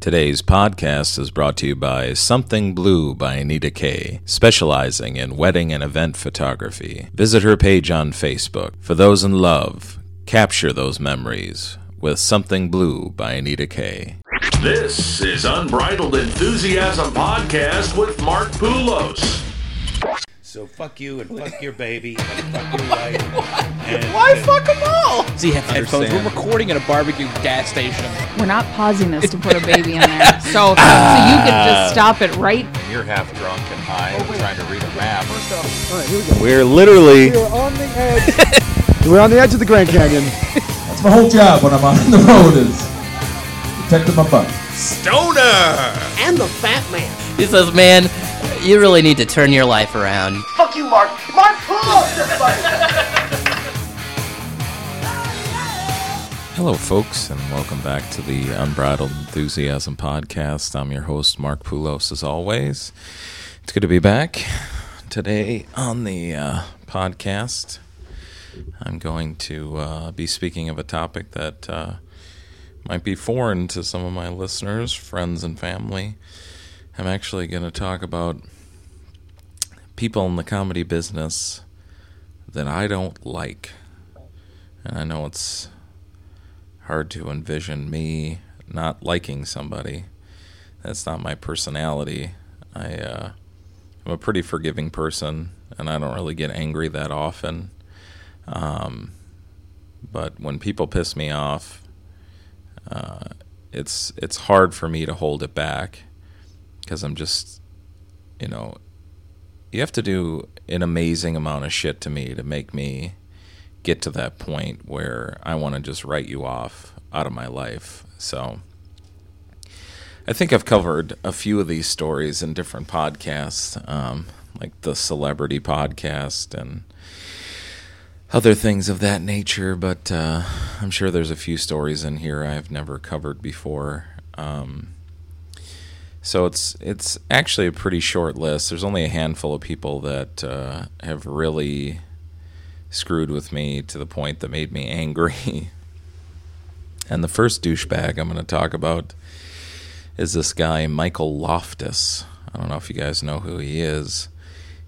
Today's podcast is brought to you by Something Blue by Anita Kay, specializing in wedding and event photography. Visit her page on Facebook. For those in love, capture those memories with Something Blue by Anita Kay. This is Unbridled Enthusiasm Podcast with Mark Poulos. So fuck you and fuck your baby and fuck your wife. And, Why fuck them all? So you have headphones. Understand. We're recording at a barbecue gas station. We're not pausing this to put a baby in there. So, so you can just ah. stop it right. You're half drunk and high and trying to read a map. First off, all right, here we go. We're literally We're on the edge. We're on the edge of the Grand Canyon. That's my whole job when I'm on the road is protecting my butt. Stoner! And the fat man. He says, "Man, you really need to turn your life around." Fuck you, Mark. Mark Poulos! Hello, folks, and welcome back to the Unbridled Enthusiasm Podcast. I'm your host, Mark Poulos, as always. It's good to be back. Today on the uh, podcast, I'm going to uh, be speaking of a topic that uh, might be foreign to some of my listeners, friends, and family. I'm actually going to talk about people in the comedy business that I don't like. And I know it's hard to envision me not liking somebody. That's not my personality. I uh, I'm a pretty forgiving person, and I don't really get angry that often. Um, but when people piss me off, uh, it's it's hard for me to hold it back because I'm just, you know, you have to do an amazing amount of shit to me to make me get to that point where I want to just write you off out of my life. So I think I've covered a few of these stories in different podcasts, um, like the celebrity podcast and other things of that nature. But uh, I'm sure there's a few stories in here I've never covered before. Um, so it's it's actually a pretty short list. There's only a handful of people that uh, have really screwed with me to the point that made me angry. and the first douchebag I'm going to talk about is this guy, Michael Loftus. I don't know if you guys know who he is.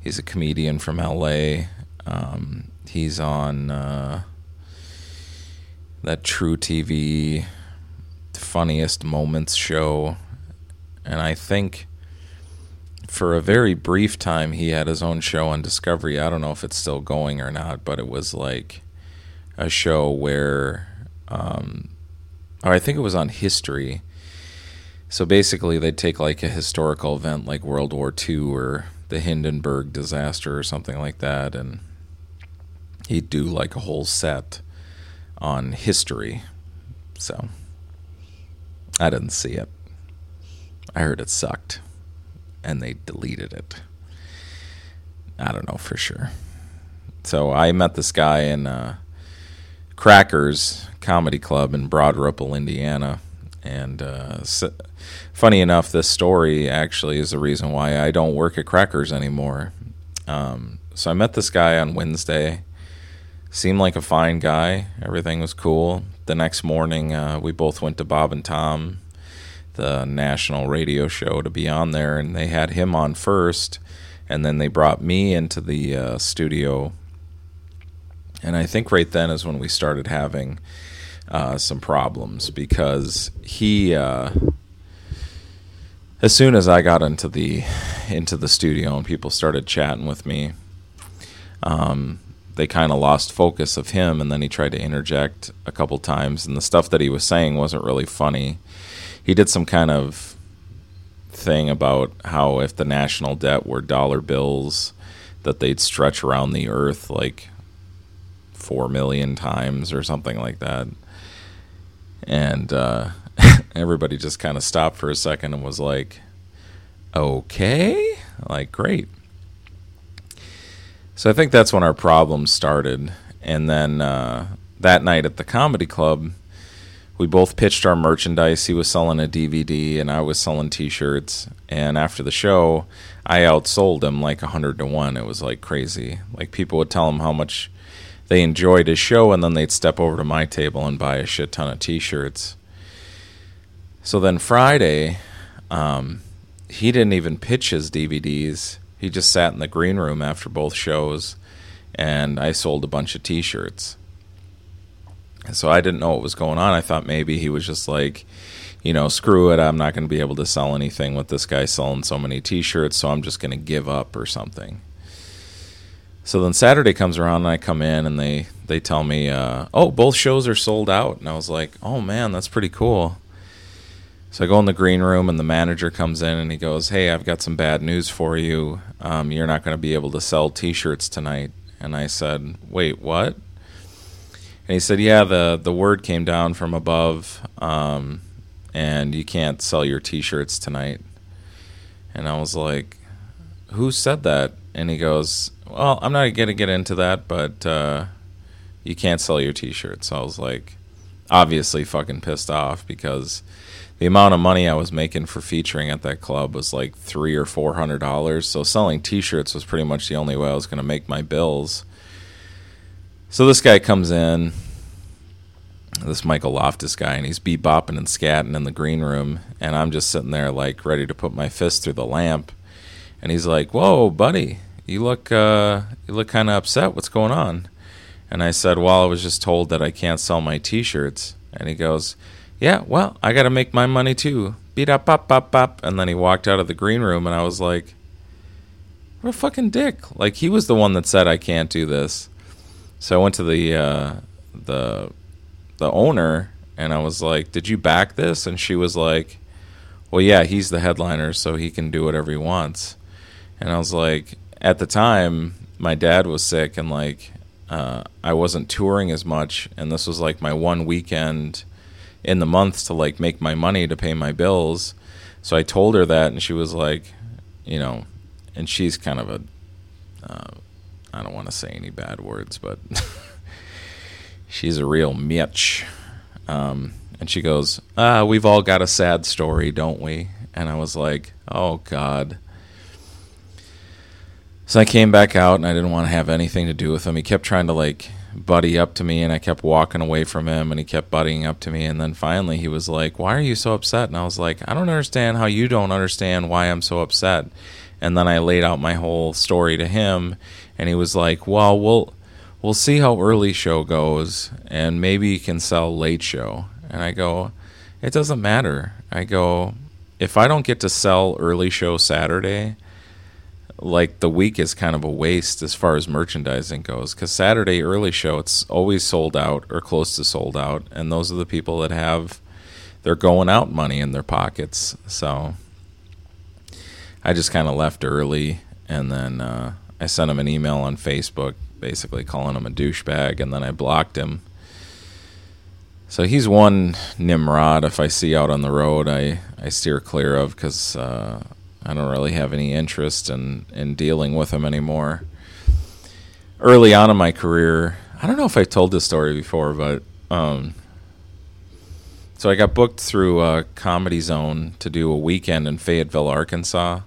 He's a comedian from LA. Um, he's on uh, that truTV Funniest Moments show. And I think for a very brief time he had his own show on Discovery. I don't know if it's still going or not, but it was like a show where um or I think it was on history. So basically they'd take like a historical event like World War II or the Hindenburg disaster or something like that and he'd do like a whole set on history. So I didn't see it. I heard it sucked and they deleted it. I don't know for sure. So I met this guy in uh, Crackers Comedy Club in Broad Ripple, Indiana. And uh, s funny enough, this story actually is the reason why I don't work at Crackers anymore. Um, so I met this guy on Wednesday. Seemed like a fine guy. Everything was cool. The next morning, uh, we both went to Bob and Tom the national radio show to be on there, and they had him on first, and then they brought me into the uh, studio. And I think right then is when we started having uh, some problems because he, uh, as soon as I got into the into the studio and people started chatting with me, um, they kind of lost focus of him, and then he tried to interject a couple times, and the stuff that he was saying wasn't really funny he did some kind of thing about how if the national debt were dollar bills that they'd stretch around the earth like 4 million times or something like that. And uh, everybody just kind of stopped for a second and was like okay? Like great. So i think that's when our problems started. And then uh, that night at the comedy club we both pitched our merchandise. He was selling a DVD and I was selling T-shirts. And after the show, I outsold him like hundred to one. It was like crazy. Like people would tell him how much they enjoyed his show, and then they'd step over to my table and buy a shit ton of T-shirts. So then Friday, um, he didn't even pitch his DVDs. He just sat in the green room after both shows, and I sold a bunch of T-shirts. So I didn't know what was going on. I thought maybe he was just like, you know, screw it. I'm not going to be able to sell anything with this guy selling so many T-shirts, so I'm just going to give up or something. So then Saturday comes around and I come in and they they tell me, uh, oh, both shows are sold out, and I was like, oh man, that's pretty cool. So I go in the green room and the manager comes in and he goes, hey, I've got some bad news for you. Um, you're not going to be able to sell T-shirts tonight. And I said, wait, what? And he said, yeah, the the word came down from above, um, and you can't sell your T-shirts tonight. And I was like, who said that? And he goes, well, I'm not to get into that, but uh, you can't sell your T-shirts. So I was like, obviously fucking pissed off because the amount of money I was making for featuring at that club was like three or four hundred dollars. So selling T-shirts was pretty much the only way I was to make my bills. So this guy comes in, this Michael Loftus guy, and he's bebopping and scatting in the green room, and I'm just sitting there like ready to put my fist through the lamp. And he's like, "Whoa, buddy, you look uh, you look kind of upset. What's going on?" And I said, "Well, I was just told that I can't sell my T-shirts." And he goes, "Yeah, well, I got to make my money too." Beat up, up, up, up, and then he walked out of the green room, and I was like, "What a fucking dick!" Like he was the one that said I can't do this. So I went to the uh, the the owner and I was like, "Did you back this?" And she was like, "Well, yeah, he's the headliner, so he can do whatever he wants." And I was like, at the time, my dad was sick, and like uh, I wasn't touring as much, and this was like my one weekend in the month to like make my money to pay my bills. So I told her that, and she was like, you know, and she's kind of a uh, I don't want to say any bad words, but she's a real mitch. Um, and she goes, ah, we've all got a sad story, don't we? And I was like, oh, God. So I came back out and I didn't want to have anything to do with him. He kept trying to like buddy up to me and I kept walking away from him and he kept buddying up to me. And then finally he was like, Why are you so upset? And I was like, I don't understand how you don't understand why I'm so upset. And then I laid out my whole story to him and he was like, "Well, we'll we'll see how early show goes, and maybe you can sell late show." And I go, "It doesn't matter." I go, "If I don't get to sell early show Saturday, like the week is kind of a waste as far as merchandising goes because Saturday early show it's always sold out or close to sold out, and those are the people that have they're going out money in their pockets. So I just kind of left early, and then." Uh, I sent him an email on Facebook basically calling him a douchebag, and then I blocked him. So he's one Nimrod. If I see out on the road, I, I steer clear of because uh, I don't really have any interest in, in dealing with him anymore. Early on in my career, I don't know if I told this story before, but um, so I got booked through uh, Comedy Zone to do a weekend in Fayetteville, Arkansas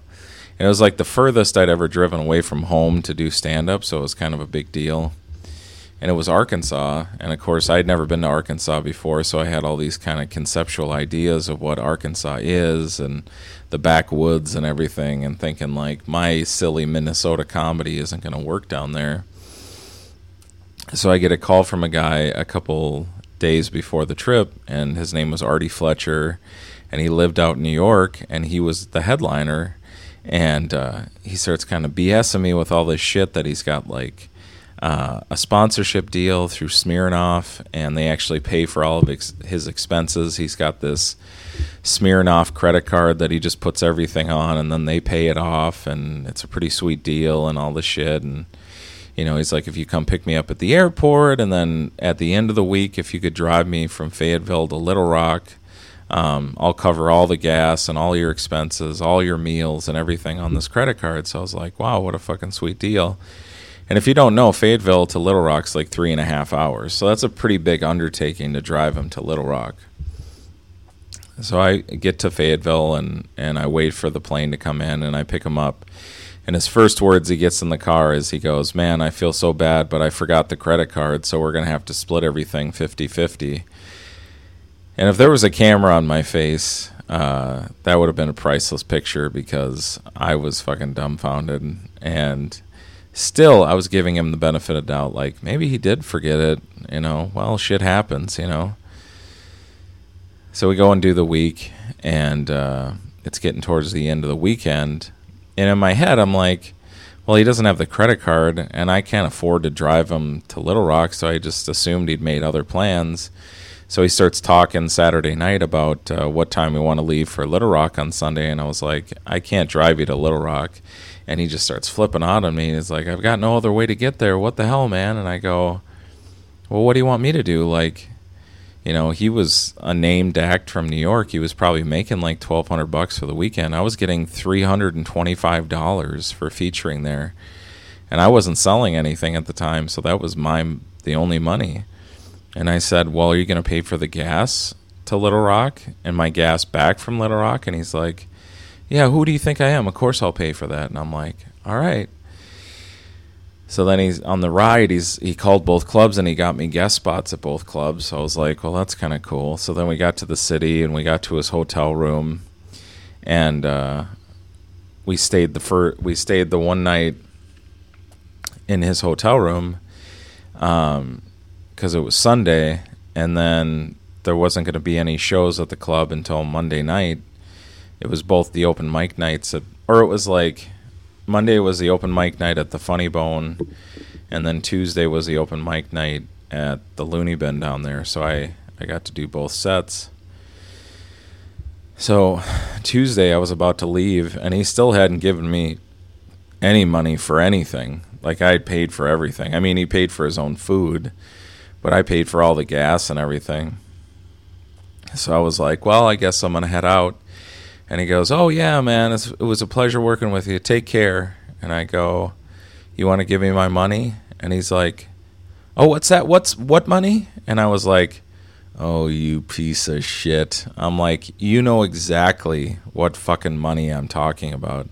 it was like the furthest I'd ever driven away from home to do stand up, so it was kind of a big deal. And it was Arkansas, and of course I'd never been to Arkansas before, so I had all these kind of conceptual ideas of what Arkansas is and the backwoods and everything, and thinking like my silly Minnesota comedy isn't going to work down there. So I get a call from a guy a couple days before the trip, and his name was Artie Fletcher, and he lived out in New York, and he was the headliner and uh, he starts kind of BSing me with all this shit that he's got like uh, a sponsorship deal through Smirnoff, and they actually pay for all of ex- his expenses. He's got this Smirnoff credit card that he just puts everything on, and then they pay it off, and it's a pretty sweet deal and all this shit. And you know, he's like, if you come pick me up at the airport, and then at the end of the week, if you could drive me from Fayetteville to Little Rock um, I'll cover all the gas and all your expenses, all your meals and everything on this credit card. So I was like, wow, what a fucking sweet deal. And if you don't know, Fayetteville to Little Rock's like three and a half hours. So that's a pretty big undertaking to drive him to Little Rock. So I get to Fayetteville and, and I wait for the plane to come in and I pick him up. And his first words he gets in the car is he goes, Man, I feel so bad, but I forgot the credit card, so we're going to have to split everything 50 50. And if there was a camera on my face, uh, that would have been a priceless picture because I was fucking dumbfounded. And still, I was giving him the benefit of doubt. Like, maybe he did forget it. You know, well, shit happens, you know. So we go and do the week, and uh, it's getting towards the end of the weekend. And in my head, I'm like, well, he doesn't have the credit card, and I can't afford to drive him to Little Rock, so I just assumed he'd made other plans. So he starts talking Saturday night about uh, what time we want to leave for Little Rock on Sunday, and I was like, I can't drive you to Little Rock. And he just starts flipping out on me. He's like, I've got no other way to get there. What the hell, man? And I go, Well, what do you want me to do? Like, you know, he was a named act from New York. He was probably making like twelve hundred bucks for the weekend. I was getting three hundred and twenty-five dollars for featuring there, and I wasn't selling anything at the time, so that was my the only money. And I said, "Well, are you going to pay for the gas to Little Rock and my gas back from Little Rock?" And he's like, "Yeah, who do you think I am? Of course I'll pay for that." And I'm like, "All right." So then he's on the ride. He's he called both clubs and he got me guest spots at both clubs. So I was like, well, that's kind of cool. So then we got to the city and we got to his hotel room, and uh, we stayed the fir- we stayed the one night in his hotel room because it was Sunday, and then there wasn't going to be any shows at the club until Monday night. It was both the open mic nights, at, or it was like Monday was the open mic night at the Funny Bone, and then Tuesday was the open mic night at the Looney Bin down there. So I I got to do both sets. So Tuesday I was about to leave, and he still hadn't given me any money for anything. Like I paid for everything. I mean, he paid for his own food, but I paid for all the gas and everything. So I was like, well, I guess I'm gonna head out. And he goes, "Oh yeah, man, it was a pleasure working with you. Take care." And I go, "You want to give me my money?" And he's like, "Oh, what's that? What's what money?" And I was like, "Oh, you piece of shit." I'm like, "You know exactly what fucking money I'm talking about."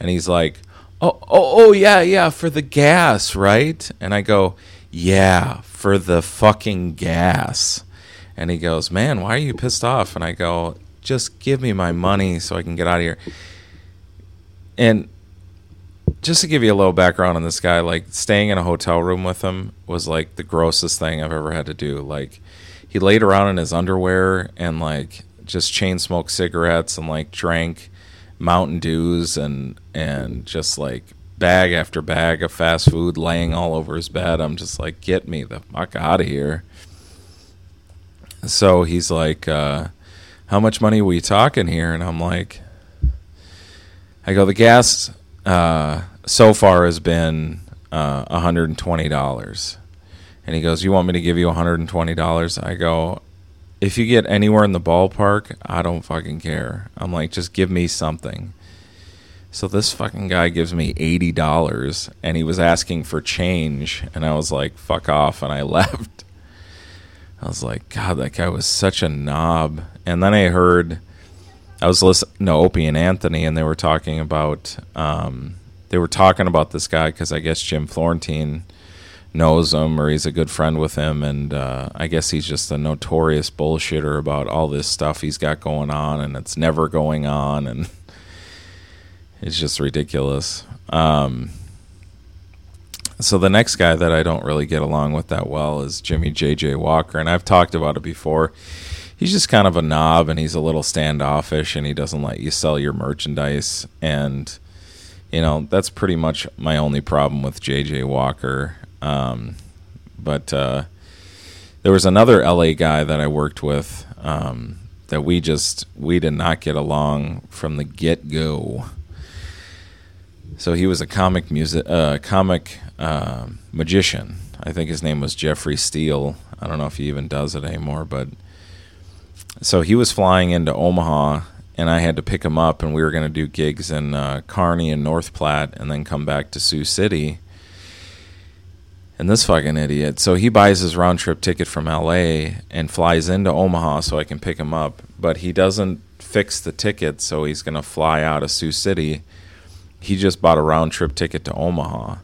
And he's like, "Oh, oh, oh yeah, yeah, for the gas, right?" And I go, "Yeah, for the fucking gas." And he goes, "Man, why are you pissed off?" And I go, just give me my money so I can get out of here. And just to give you a little background on this guy, like staying in a hotel room with him was like the grossest thing I've ever had to do. Like he laid around in his underwear and like just chain smoked cigarettes and like drank Mountain Dews and and just like bag after bag of fast food laying all over his bed. I'm just like, get me the fuck out of here. So he's like, uh, how much money are we talking here? And I'm like, I go, the gas uh, so far has been uh, $120. And he goes, You want me to give you $120? I go, If you get anywhere in the ballpark, I don't fucking care. I'm like, Just give me something. So this fucking guy gives me $80 and he was asking for change. And I was like, Fuck off. And I left. I was like, God, that guy was such a knob. And then I heard, I was listening to Opie and Anthony, and they were talking about, um, they were talking about this guy because I guess Jim Florentine knows him or he's a good friend with him, and uh, I guess he's just a notorious bullshitter about all this stuff he's got going on, and it's never going on, and it's just ridiculous. Um, so the next guy that I don't really get along with that well is Jimmie JJ Walker, and I've talked about it before. He's just kind of a knob, and he's a little standoffish, and he doesn't let you sell your merchandise. And you know that's pretty much my only problem with JJ Walker. Um, but uh, there was another LA guy that I worked with um, that we just we did not get along from the get go. So he was a comic music, uh, comic uh, magician. I think his name was Jeffrey Steele. I don't know if he even does it anymore, but so he was flying into Omaha, and I had to pick him up, and we were going to do gigs in uh, Kearney and North Platte, and then come back to Sioux City. And this fucking idiot. So he buys his round trip ticket from LA and flies into Omaha so I can pick him up, but he doesn't fix the ticket, so he's going to fly out of Sioux City. He just bought a round trip ticket to Omaha.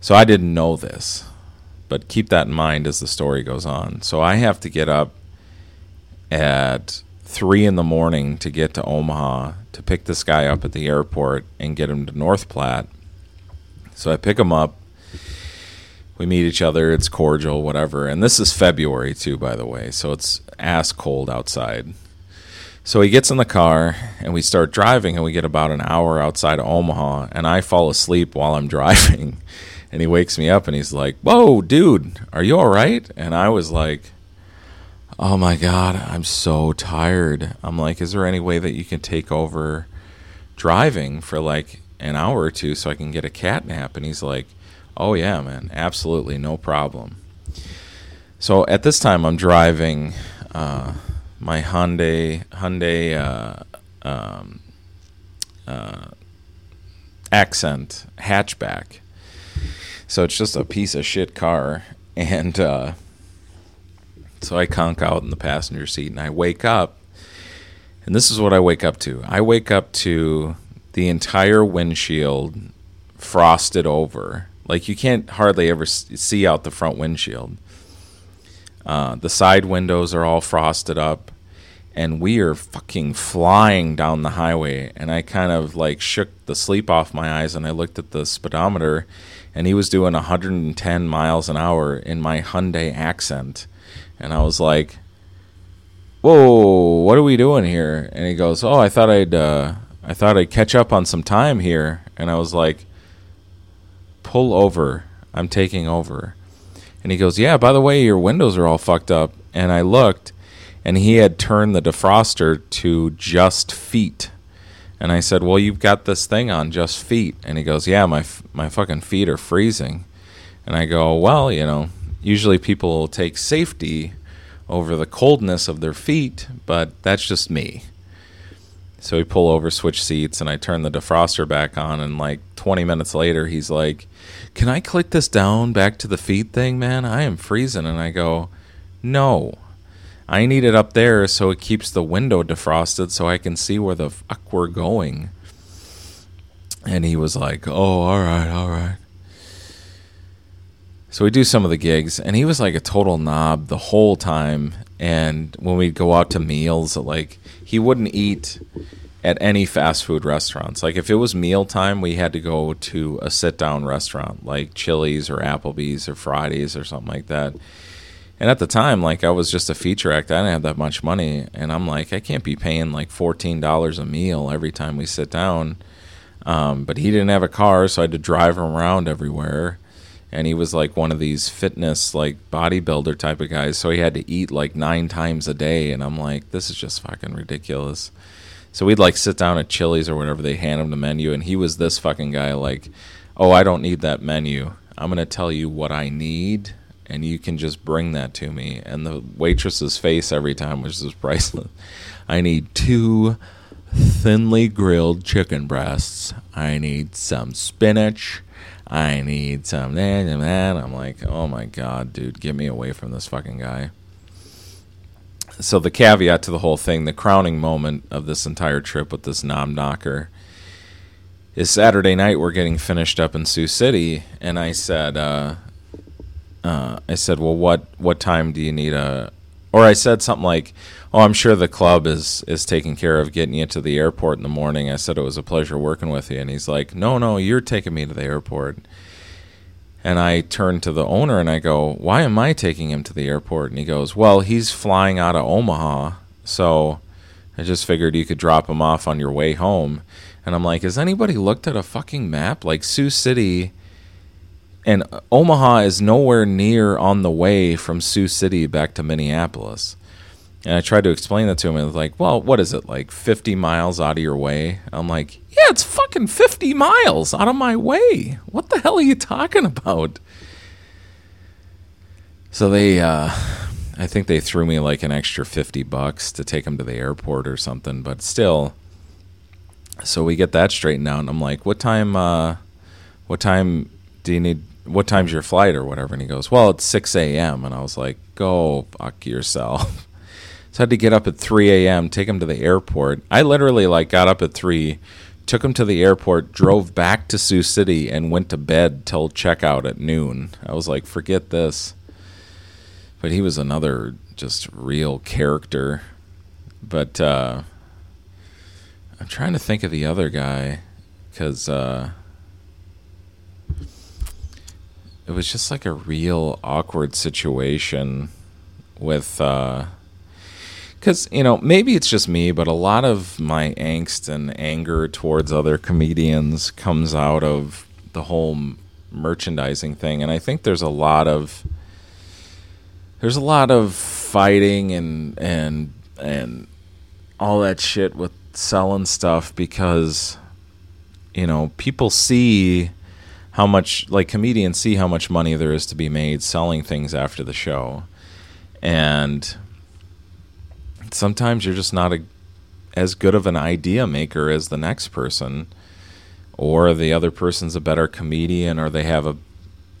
So I didn't know this, but keep that in mind as the story goes on. So I have to get up at three in the morning to get to Omaha to pick this guy up at the airport and get him to North Platte. So I pick him up. We meet each other. It's cordial, whatever. And this is February, too, by the way. So it's ass cold outside. So he gets in the car and we start driving, and we get about an hour outside of Omaha. And I fall asleep while I'm driving. And he wakes me up and he's like, Whoa, dude, are you all right? And I was like, Oh my God, I'm so tired. I'm like, Is there any way that you can take over driving for like an hour or two so I can get a cat nap? And he's like, Oh, yeah, man, absolutely, no problem. So at this time, I'm driving uh, my Hyundai Hyundai uh, um, uh, Accent hatchback. So it's just a piece of shit car, and uh, so I conk out in the passenger seat, and I wake up, and this is what I wake up to. I wake up to the entire windshield frosted over, like you can't hardly ever see out the front windshield. Uh, the side windows are all frosted up, and we are fucking flying down the highway. And I kind of like shook the sleep off my eyes, and I looked at the speedometer, and he was doing 110 miles an hour in my Hyundai accent, and I was like, "Whoa, what are we doing here?" And he goes, "Oh, I thought I'd, uh, I thought I'd catch up on some time here," and I was like, "Pull over, I'm taking over." And he goes, Yeah, by the way, your windows are all fucked up. And I looked, and he had turned the defroster to just feet. And I said, Well, you've got this thing on just feet. And he goes, Yeah, my, my fucking feet are freezing. And I go, Well, you know, usually people will take safety over the coldness of their feet, but that's just me. So we pull over, switch seats, and I turn the defroster back on. And like 20 minutes later, he's like, Can I click this down back to the feet thing, man? I am freezing. And I go, No. I need it up there so it keeps the window defrosted so I can see where the fuck we're going. And he was like, Oh, all right, all right. So we do some of the gigs, and he was like a total knob the whole time. And when we'd go out to meals, like he wouldn't eat at any fast food restaurants. Like if it was mealtime, we had to go to a sit down restaurant like Chili's or Applebee's or Fridays or something like that. And at the time, like I was just a feature act. I didn't have that much money, and I'm like, I can't be paying like fourteen dollars a meal every time we sit down. Um, but he didn't have a car, so I had to drive him around everywhere. And he was like one of these fitness, like bodybuilder type of guys, so he had to eat like nine times a day. And I'm like, this is just fucking ridiculous. So we'd like sit down at Chili's or whatever, they hand him the menu, and he was this fucking guy, like, oh, I don't need that menu. I'm gonna tell you what I need, and you can just bring that to me. And the waitress's face every time was just priceless. I need two thinly grilled chicken breasts. I need some spinach. I need some that and that. I'm like, oh my god, dude, get me away from this fucking guy. So the caveat to the whole thing, the crowning moment of this entire trip with this knob knocker is Saturday night. We're getting finished up in Sioux City, and I said, uh, uh, I said, well, what what time do you need a? Or I said something like, "Oh, I'm sure the club is is taking care of getting you to the airport in the morning." I said it was a pleasure working with you, and he's like, "No, no, you're taking me to the airport." And I turn to the owner and I go, "Why am I taking him to the airport?" And he goes, "Well, he's flying out of Omaha, so I just figured you could drop him off on your way home." And I'm like, "Has anybody looked at a fucking map? Like Sioux City and Omaha is nowhere near on the way from Sioux City back to Minneapolis." And I tried to explain that to him, and was like, "Well, what is it like, 50 miles out of your way?" I'm like, "Yeah, it's fucking 50 miles out of my way. What the hell are you talking about?" So they, uh, I think they threw me like an extra 50 bucks to take him to the airport or something, but still. So we get that straightened out, and I'm like, "What time? Uh, what time do you need?" What time's your flight or whatever? And he goes, Well, it's 6 a.m. And I was like, Go fuck yourself. So I had to get up at 3 a.m., take him to the airport. I literally like got up at 3, took him to the airport, drove back to Sioux City, and went to bed till checkout at noon. I was like, forget this. But he was another just real character. but uh, I'm trying to think of the other guy because uh, it was just like a real awkward situation with. Uh, because you know maybe it's just me, but a lot of my angst and anger towards other comedians comes out of the whole merchandising thing, and I think there's a lot of there's a lot of fighting and and and all that shit with selling stuff because you know people see how much like comedians see how much money there is to be made selling things after the show and sometimes you're just not a, as good of an idea maker as the next person or the other person's a better comedian or they have a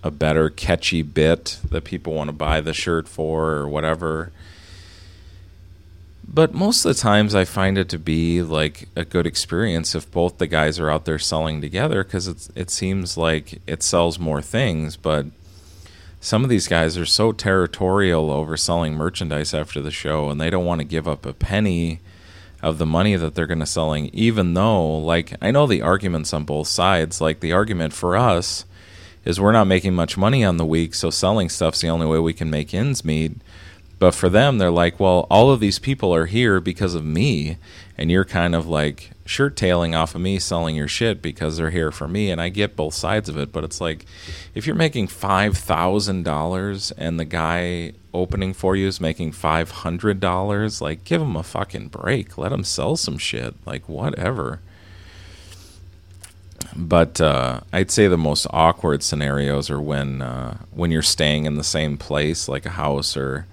a better catchy bit that people want to buy the shirt for or whatever. But most of the times I find it to be like a good experience if both the guys are out there selling together because it's it seems like it sells more things, but some of these guys are so territorial over selling merchandise after the show and they don't want to give up a penny of the money that they're going to selling even though like I know the arguments on both sides like the argument for us is we're not making much money on the week, so selling stuff's the only way we can make ends meet. But for them, they're like, well, all of these people are here because of me, and you're kind of like shirt tailing off of me selling your shit because they're here for me. And I get both sides of it, but it's like if you're making five thousand dollars and the guy opening for you is making five hundred dollars, like give him a fucking break. Let him sell some shit. Like whatever but uh, I'd say the most awkward scenarios are when uh, when you're staying in the same place, like a house or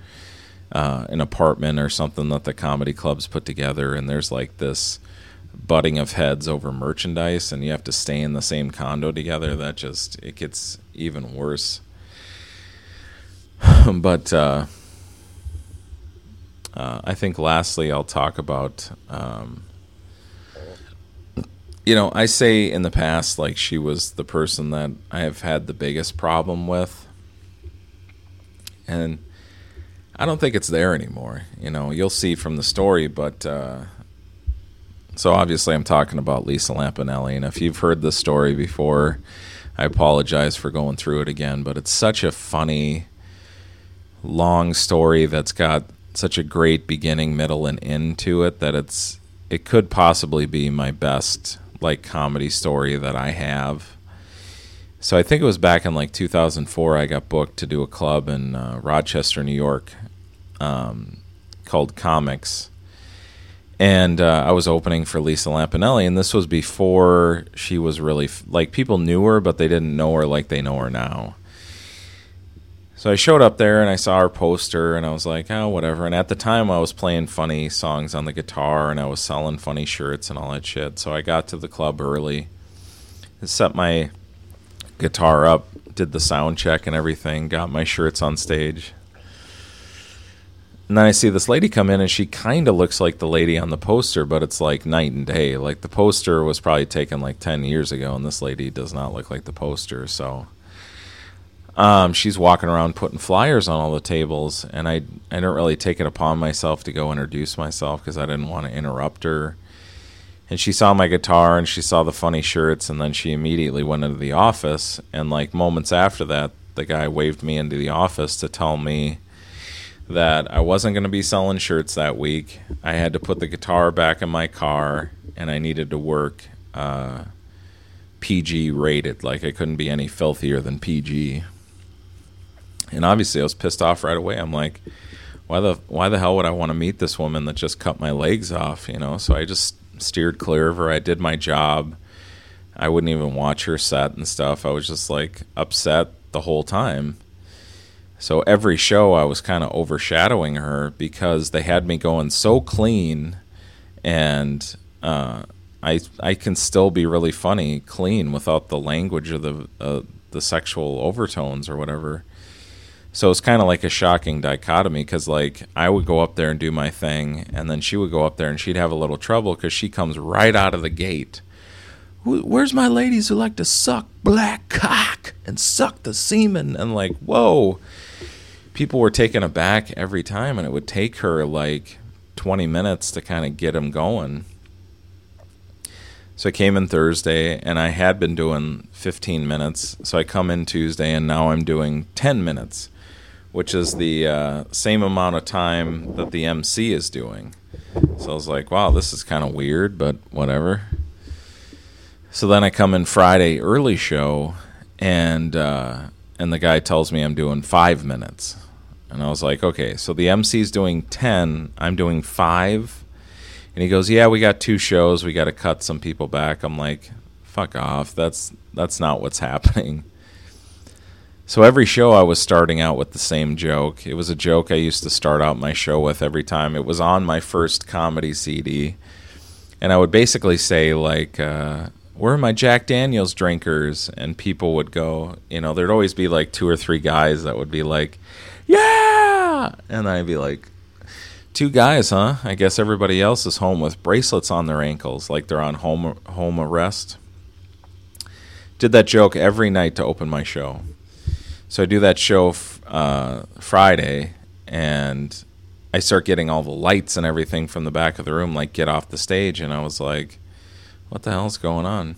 uh, an apartment or something that the comedy clubs put together, and there's like this butting of heads over merchandise, and you have to stay in the same condo together. That just it gets even worse. but uh, uh, I think lastly, I'll talk about. Um, you know, I say in the past, like she was the person that I have had the biggest problem with. And I don't think it's there anymore. You know, you'll see from the story, but uh, so obviously I'm talking about Lisa Lampanelli. And if you've heard this story before, I apologize for going through it again, but it's such a funny, long story that's got such a great beginning, middle, and end to it that it's it could possibly be my best like comedy story that I have. So I think it was back in like 2004 I got booked to do a club in uh, Rochester, New York, um, called Comics, and uh, I was opening for Lisa Lampanelli, and this was before she was really f- like people knew her, but they didn't know her like they know her now. So I showed up there and I saw her poster and I was like, oh, whatever. And at the time, I was playing funny songs on the guitar and I was selling funny shirts and all that shit. So I got to the club early, set my guitar up, did the sound check and everything, got my shirts on stage. And then I see this lady come in and she kind of looks like the lady on the poster, but it's like night and day. Like the poster was probably taken like 10 years ago and this lady does not look like the poster. So um, she's walking around putting flyers on all the tables, and I I didn't really take it upon myself to go introduce myself because I didn't want to interrupt her. And she saw my guitar and she saw the funny shirts, and then she immediately went into the office. And like moments after that, the guy waved me into the office to tell me that I wasn't going to be selling shirts that week. I had to put the guitar back in my car, and I needed to work uh, PG rated. Like I couldn't be any filthier than PG. And obviously, I was pissed off right away. I'm like, why the why the hell would I want to meet this woman that just cut my legs off? You know. So I just steered clear of her. I did my job. I wouldn't even watch her set and stuff. I was just like upset the whole time. So every show I was kind of overshadowing her because they had me going so clean, and uh, I I can still be really funny clean without the language or the uh, the sexual overtones or whatever. So it's kind of like a shocking dichotomy because like I would go up there and do my thing, and then she would go up there and she'd have a little trouble because she comes right out of the gate. Where's my ladies who like to suck black cock and suck the semen? And like, whoa, people were taken aback every time, and it would take her like 20 minutes to kind of get them going. So I came in Thursday and I had been doing 15 minutes. So I come in Tuesday and now I'm doing 10 minutes, which is the uh, same amount of time that the MC is doing. So I was like, wow, this is kind of weird, but whatever. So then I come in Friday early show and uh, and the guy tells me I'm doing five minutes. And I was like, okay, so the MC's doing 10, I'm doing five. And he goes, yeah, we got two shows. We got to cut some people back. I'm like, fuck off. That's that's not what's happening. So every show I was starting out with the same joke. It was a joke I used to start out my show with every time. It was on my first comedy CD. And I would basically say like uh, where are my Jack Daniels drinkers? And people would go, you know, there'd always be like two or three guys that would be like, yeah. And I'd be like, two guys, huh? I guess everybody else is home with bracelets on their ankles, like they're on home home arrest. Did that joke every night to open my show. So I do that show uh, Friday, and I start getting all the lights and everything from the back of the room, like get off the stage, and I was like, "What the hell's going on?"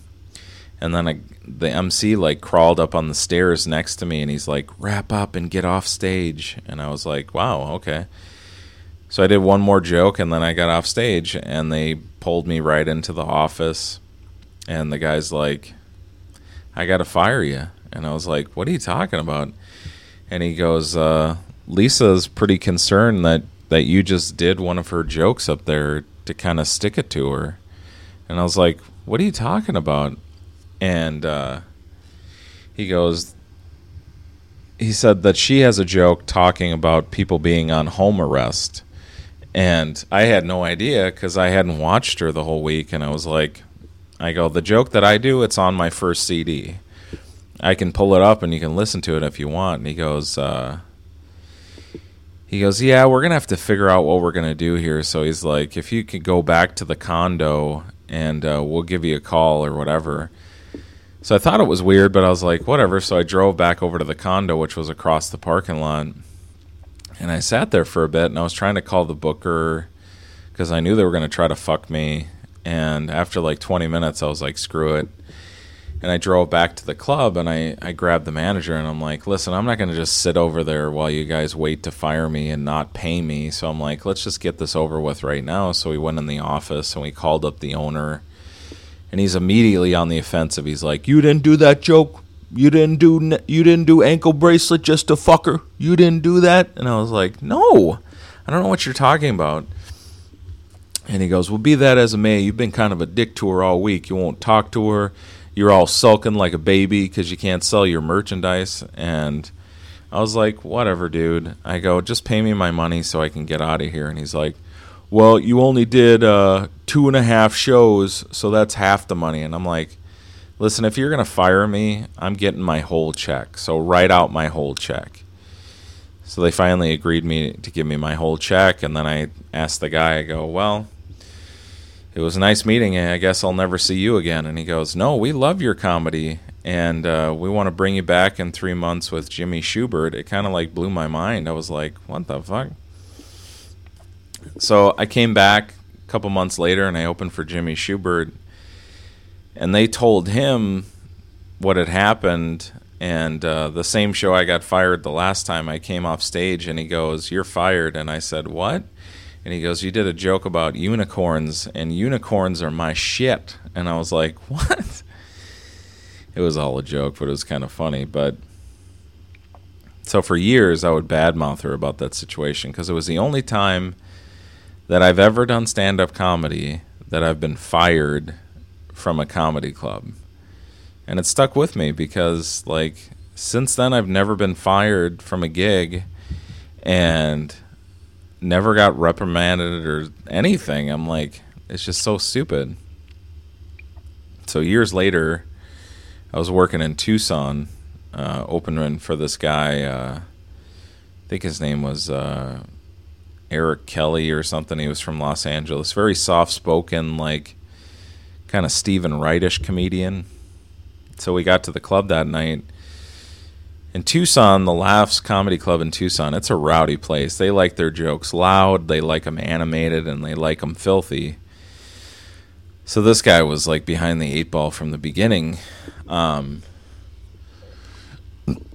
And then I, the MC like crawled up on the stairs next to me, and he's like, "Wrap up and get off stage." And I was like, "Wow, okay." So I did one more joke, and then I got off stage, and they pulled me right into the office, and the guy's like, "I got to fire you." And I was like, "What are you talking about?" And he goes, uh, "Lisa's pretty concerned that that you just did one of her jokes up there to kind of stick it to her." And I was like, "What are you talking about?" And uh, he goes, he said that she has a joke talking about people being on home arrest. And I had no idea because I hadn't watched her the whole week. And I was like, I go, the joke that I do, it's on my first CD. I can pull it up and you can listen to it if you want. And he goes, uh, he goes, yeah, we're gonna have to figure out what we're gonna do here. So he's like, if you could go back to the condo and uh, we'll give you a call or whatever. So I thought it was weird, but I was like, whatever. So I drove back over to the condo, which was across the parking lot, and I sat there for a bit. And I was trying to call the booker because I knew they were gonna try to fuck me. And after like 20 minutes, I was like, screw it. And I drove back to the club and I, I grabbed the manager and I'm like, listen, I'm not going to just sit over there while you guys wait to fire me and not pay me. So I'm like, let's just get this over with right now. So we went in the office and we called up the owner. And he's immediately on the offensive. He's like, "You didn't do that joke. You didn't do you didn't do ankle bracelet just to fuck her. You didn't do that." And I was like, "No, I don't know what you're talking about." And he goes, "Well, be that as it may, you've been kind of a dick to her all week. You won't talk to her. You're all sulking like a baby because you can't sell your merchandise." And I was like, "Whatever, dude." I go, "Just pay me my money so I can get out of here." And he's like, "Well, you only did uh, two and a half shows, so that's half the money." And I'm like, "Listen, if you're gonna fire me, I'm getting my whole check. So write out my whole check." So they finally agreed me to give me my whole check, and then I asked the guy, I go, "Well, it was a nice meeting. I guess I'll never see you again." And he goes, "No, we love your comedy, and uh, we want to bring you back in three months with Jimmy Shubert." It kind of like blew my mind. I was like, "What the fuck?" So I came back a couple months later, and I opened for Jimmy Shubert, and they told him what had happened and uh, the same show I got fired the last time I came off stage, and he goes, "You're fired," and I said, "What?" And he goes, "You did a joke about unicorns, and unicorns are my shit." And I was like, "What?" It was all a joke, but it was kind of funny. But so for years, I would badmouth her about that situation because it was the only time that I've ever done stand-up comedy that I've been fired from a comedy club and it stuck with me because like since then I've never been fired from a gig and never got reprimanded or anything. I'm like it's just so stupid. So years later, I was working in Tucson, uh, opening for this guy. Uh, I think his name was uh, Eric Kelly or something. He was from Los Angeles. Very soft spoken, like kind of Steven Wrightish comedian so we got to the club that night in Tucson, the Laffs Comedy Club in Tucson, it's a rowdy place. They like their jokes loud, they like them animated, and they like them filthy. So this guy was like behind the eight ball from the beginning. Um,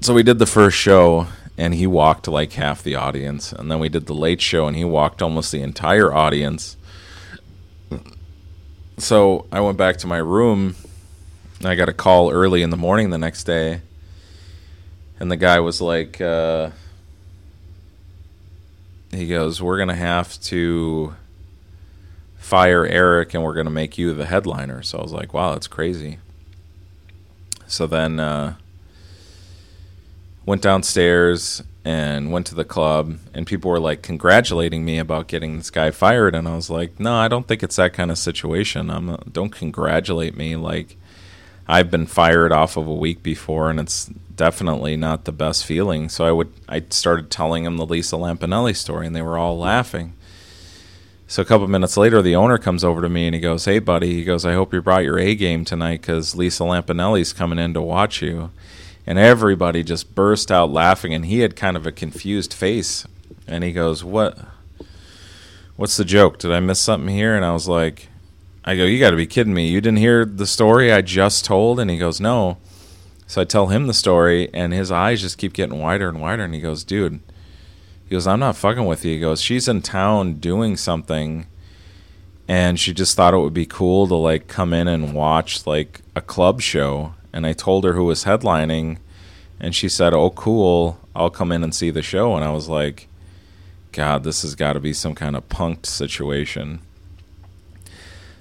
so we did the first show, and he walked like half the audience, and then we did the late show, and he walked almost the entire audience. So I went back to my room. I got a call early in the morning the next day, and the guy was like, uh, he goes, "We're gonna have to." fire Eric and we're going to make you the headliner. So I was like, wow, that's crazy. So then uh, went downstairs and went to the club and people were like congratulating me about getting this guy fired and I was like, no, I don't think it's that kind of situation. I'm don't congratulate me like I've been fired off of a week before and it's definitely not the best feeling. So I would I started telling them the Lisa Lampanelli story and they were all laughing. So a couple minutes later, the owner comes over to me and he goes, "Hey, buddy," he goes, "I hope you brought your A game tonight because Lisa Lampanelli's coming in to watch you." And everybody just burst out laughing, and he had kind of a confused face. And he goes, "What? What's the joke? Did I miss something here?" And I was like, "I go, you got to be kidding me! You didn't hear the story I just told?" And he goes, "No." So I tell him the story, and his eyes just keep getting wider and wider. And he goes, "Dude." He goes, I'm not fucking with you. He goes, she's in town doing something, and she just thought it would be cool to like come in and watch like a club show. And I told her who was headlining, and she said, "Oh, cool. I'll come in and see the show." And I was like, "God, this has got to be some kind of punked situation."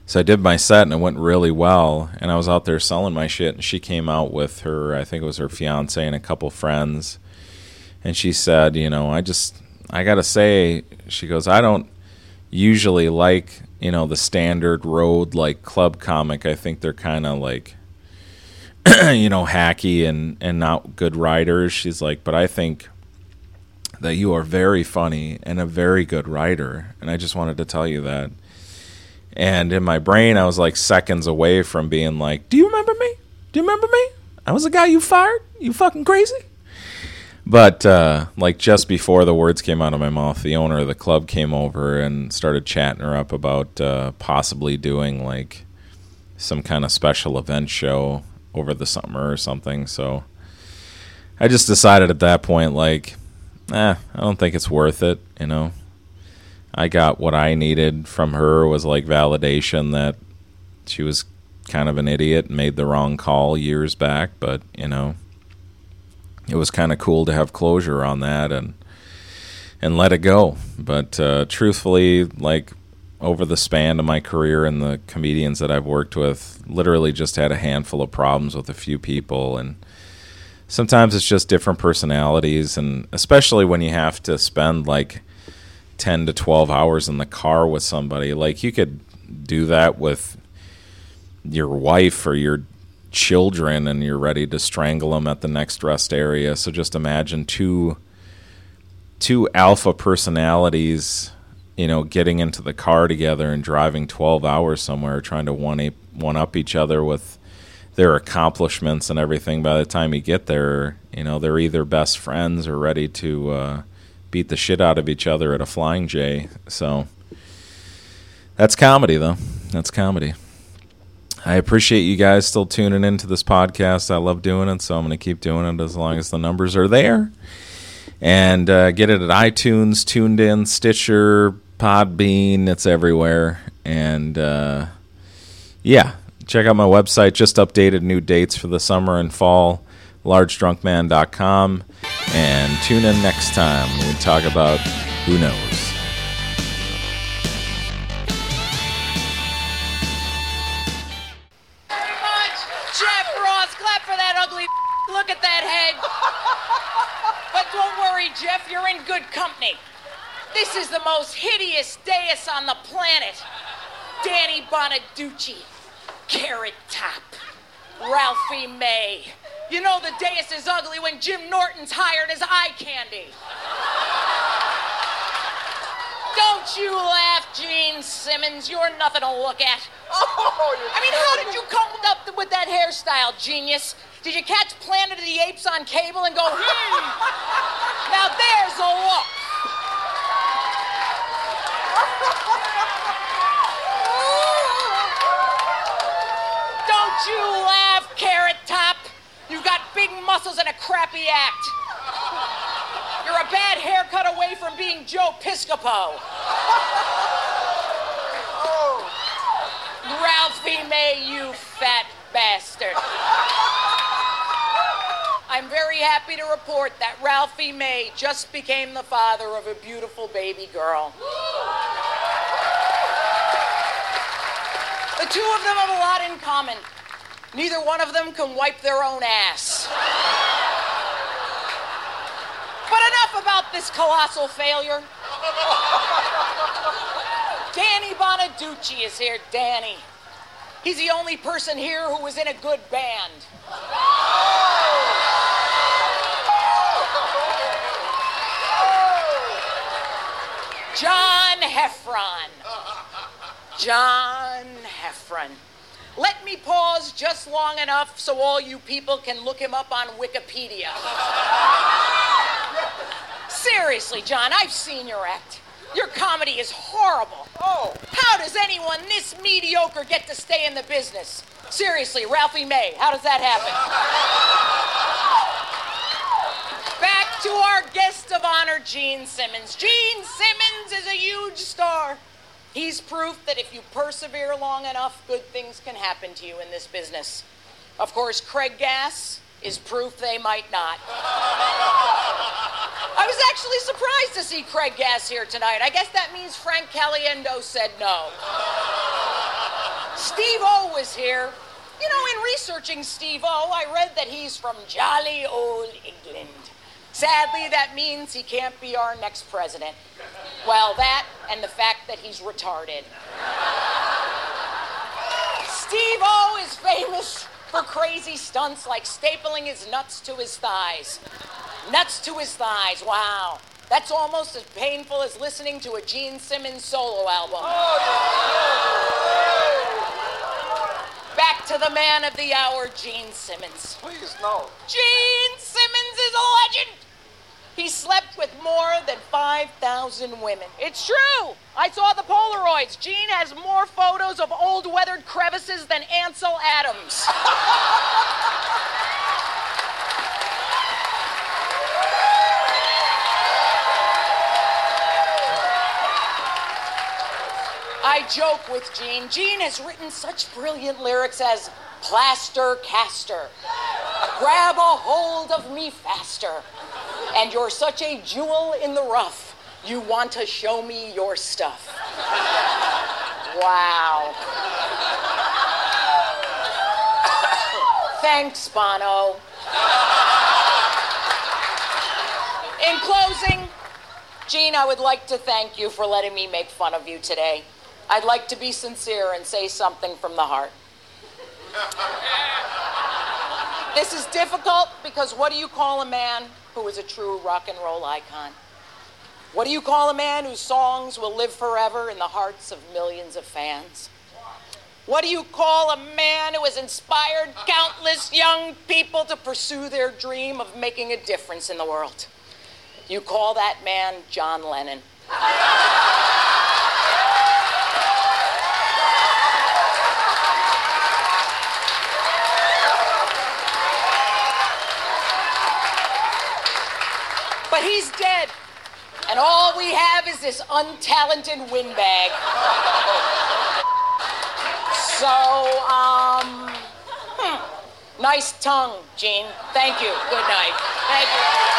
So I did my set and it went really well. And I was out there selling my shit. And she came out with her, I think it was her fiance and a couple friends and she said, you know, I just I got to say, she goes, I don't usually like, you know, the standard road like club comic. I think they're kind of like you know, hacky and and not good writers. She's like, but I think that you are very funny and a very good writer, and I just wanted to tell you that. And in my brain, I was like seconds away from being like, "Do you remember me? Do you remember me? I was the guy you fired. You fucking crazy." But uh, like just before the words came out of my mouth, the owner of the club came over and started chatting her up about uh, possibly doing like some kind of special event show over the summer or something. So I just decided at that point, like, eh, I don't think it's worth it. You know, I got what I needed from her was like validation that she was kind of an idiot and made the wrong call years back, but you know it was kind of cool to have closure on that and and let it go. But uh, truthfully, like over the span of my career and the comedians that I've worked with, literally just had a handful of problems with a few people and sometimes it's just different personalities and especially when you have to spend like 10 to 12 hours in the car with somebody like you could do that with your wife or your children and you're ready to strangle them at the next rest area. So just imagine two two alpha personalities, you know, getting into the car together and driving 12 hours somewhere trying to one one up each other with their accomplishments and everything. By the time you get there, you know, they're either best friends or ready to uh, beat the shit out of each other at a flying J. So that's comedy though. That's comedy. I appreciate you guys still tuning into this podcast. I love doing it, so I'm going to keep doing it as long as the numbers are there. And uh, get it at iTunes, TuneIn, Stitcher, Podbean. It's everywhere. And uh, yeah, check out my website. Just updated new dates for the summer and fall. LargeDrunkMan.com. And tune in next time we talk about who knows. Jeff Ross, clap for that ugly. Look at that head. But don't worry, Jeff, you're in good company. This is the most hideous dais on the planet. Danny Bonaducci, Carrot Top, Ralphie May. You know the dais is ugly when Jim Norton's hired as eye candy. Don't you laugh, Gene Simmons. You're nothing to look at. I mean, how did you come up with that hairstyle, genius? Did you catch Planet of the Apes on cable and go, hmm, now there's a look? Don't you laugh, Carrot Top. You've got big muscles and a crappy act. You're a bad haircut away from being Joe Piscopo. Ralphie May, you fat bastard. I'm very happy to report that Ralphie May just became the father of a beautiful baby girl. The two of them have a lot in common. Neither one of them can wipe their own ass. But enough about this colossal failure. Danny Bonaducci is here, Danny. He's the only person here who was in a good band. John Heffron. John Heffron. Let me pause just long enough so all you people can look him up on Wikipedia. Seriously, John, I've seen your act. Your comedy is horrible. Oh. How does anyone this mediocre get to stay in the business? Seriously, Ralphie May, how does that happen? Back to our guest of honor, Gene Simmons. Gene Simmons is a huge star. He's proof that if you persevere long enough, good things can happen to you in this business. Of course, Craig Gass is proof they might not. I was actually surprised to see Craig Gass here tonight. I guess that means Frank Caliendo said no. Steve O was here. You know, in researching Steve O, I read that he's from jolly old England. Sadly, that means he can't be our next president. Well, that and the fact that he's retarded. Steve O is famous for crazy stunts like stapling his nuts to his thighs. Nuts to his thighs, wow. That's almost as painful as listening to a Gene Simmons solo album. Back to the man of the hour, Gene Simmons. Please, no. Gene Simmons is a legend. He slept with more than 5,000 women. It's true. I saw the Polaroids. Gene has more photos of old weathered crevices than Ansel Adams. I joke with Gene. Gene has written such brilliant lyrics as Plaster Caster, Grab a hold of me faster, and you're such a jewel in the rough, you want to show me your stuff. Wow. Thanks, Bono. In closing, Gene, I would like to thank you for letting me make fun of you today. I'd like to be sincere and say something from the heart. This is difficult because what do you call a man who is a true rock and roll icon? What do you call a man whose songs will live forever in the hearts of millions of fans? What do you call a man who has inspired countless young people to pursue their dream of making a difference in the world? You call that man John Lennon. But he's dead. And all we have is this untalented windbag. So, um, hmm. nice tongue, Gene. Thank you. Good night. Thank you.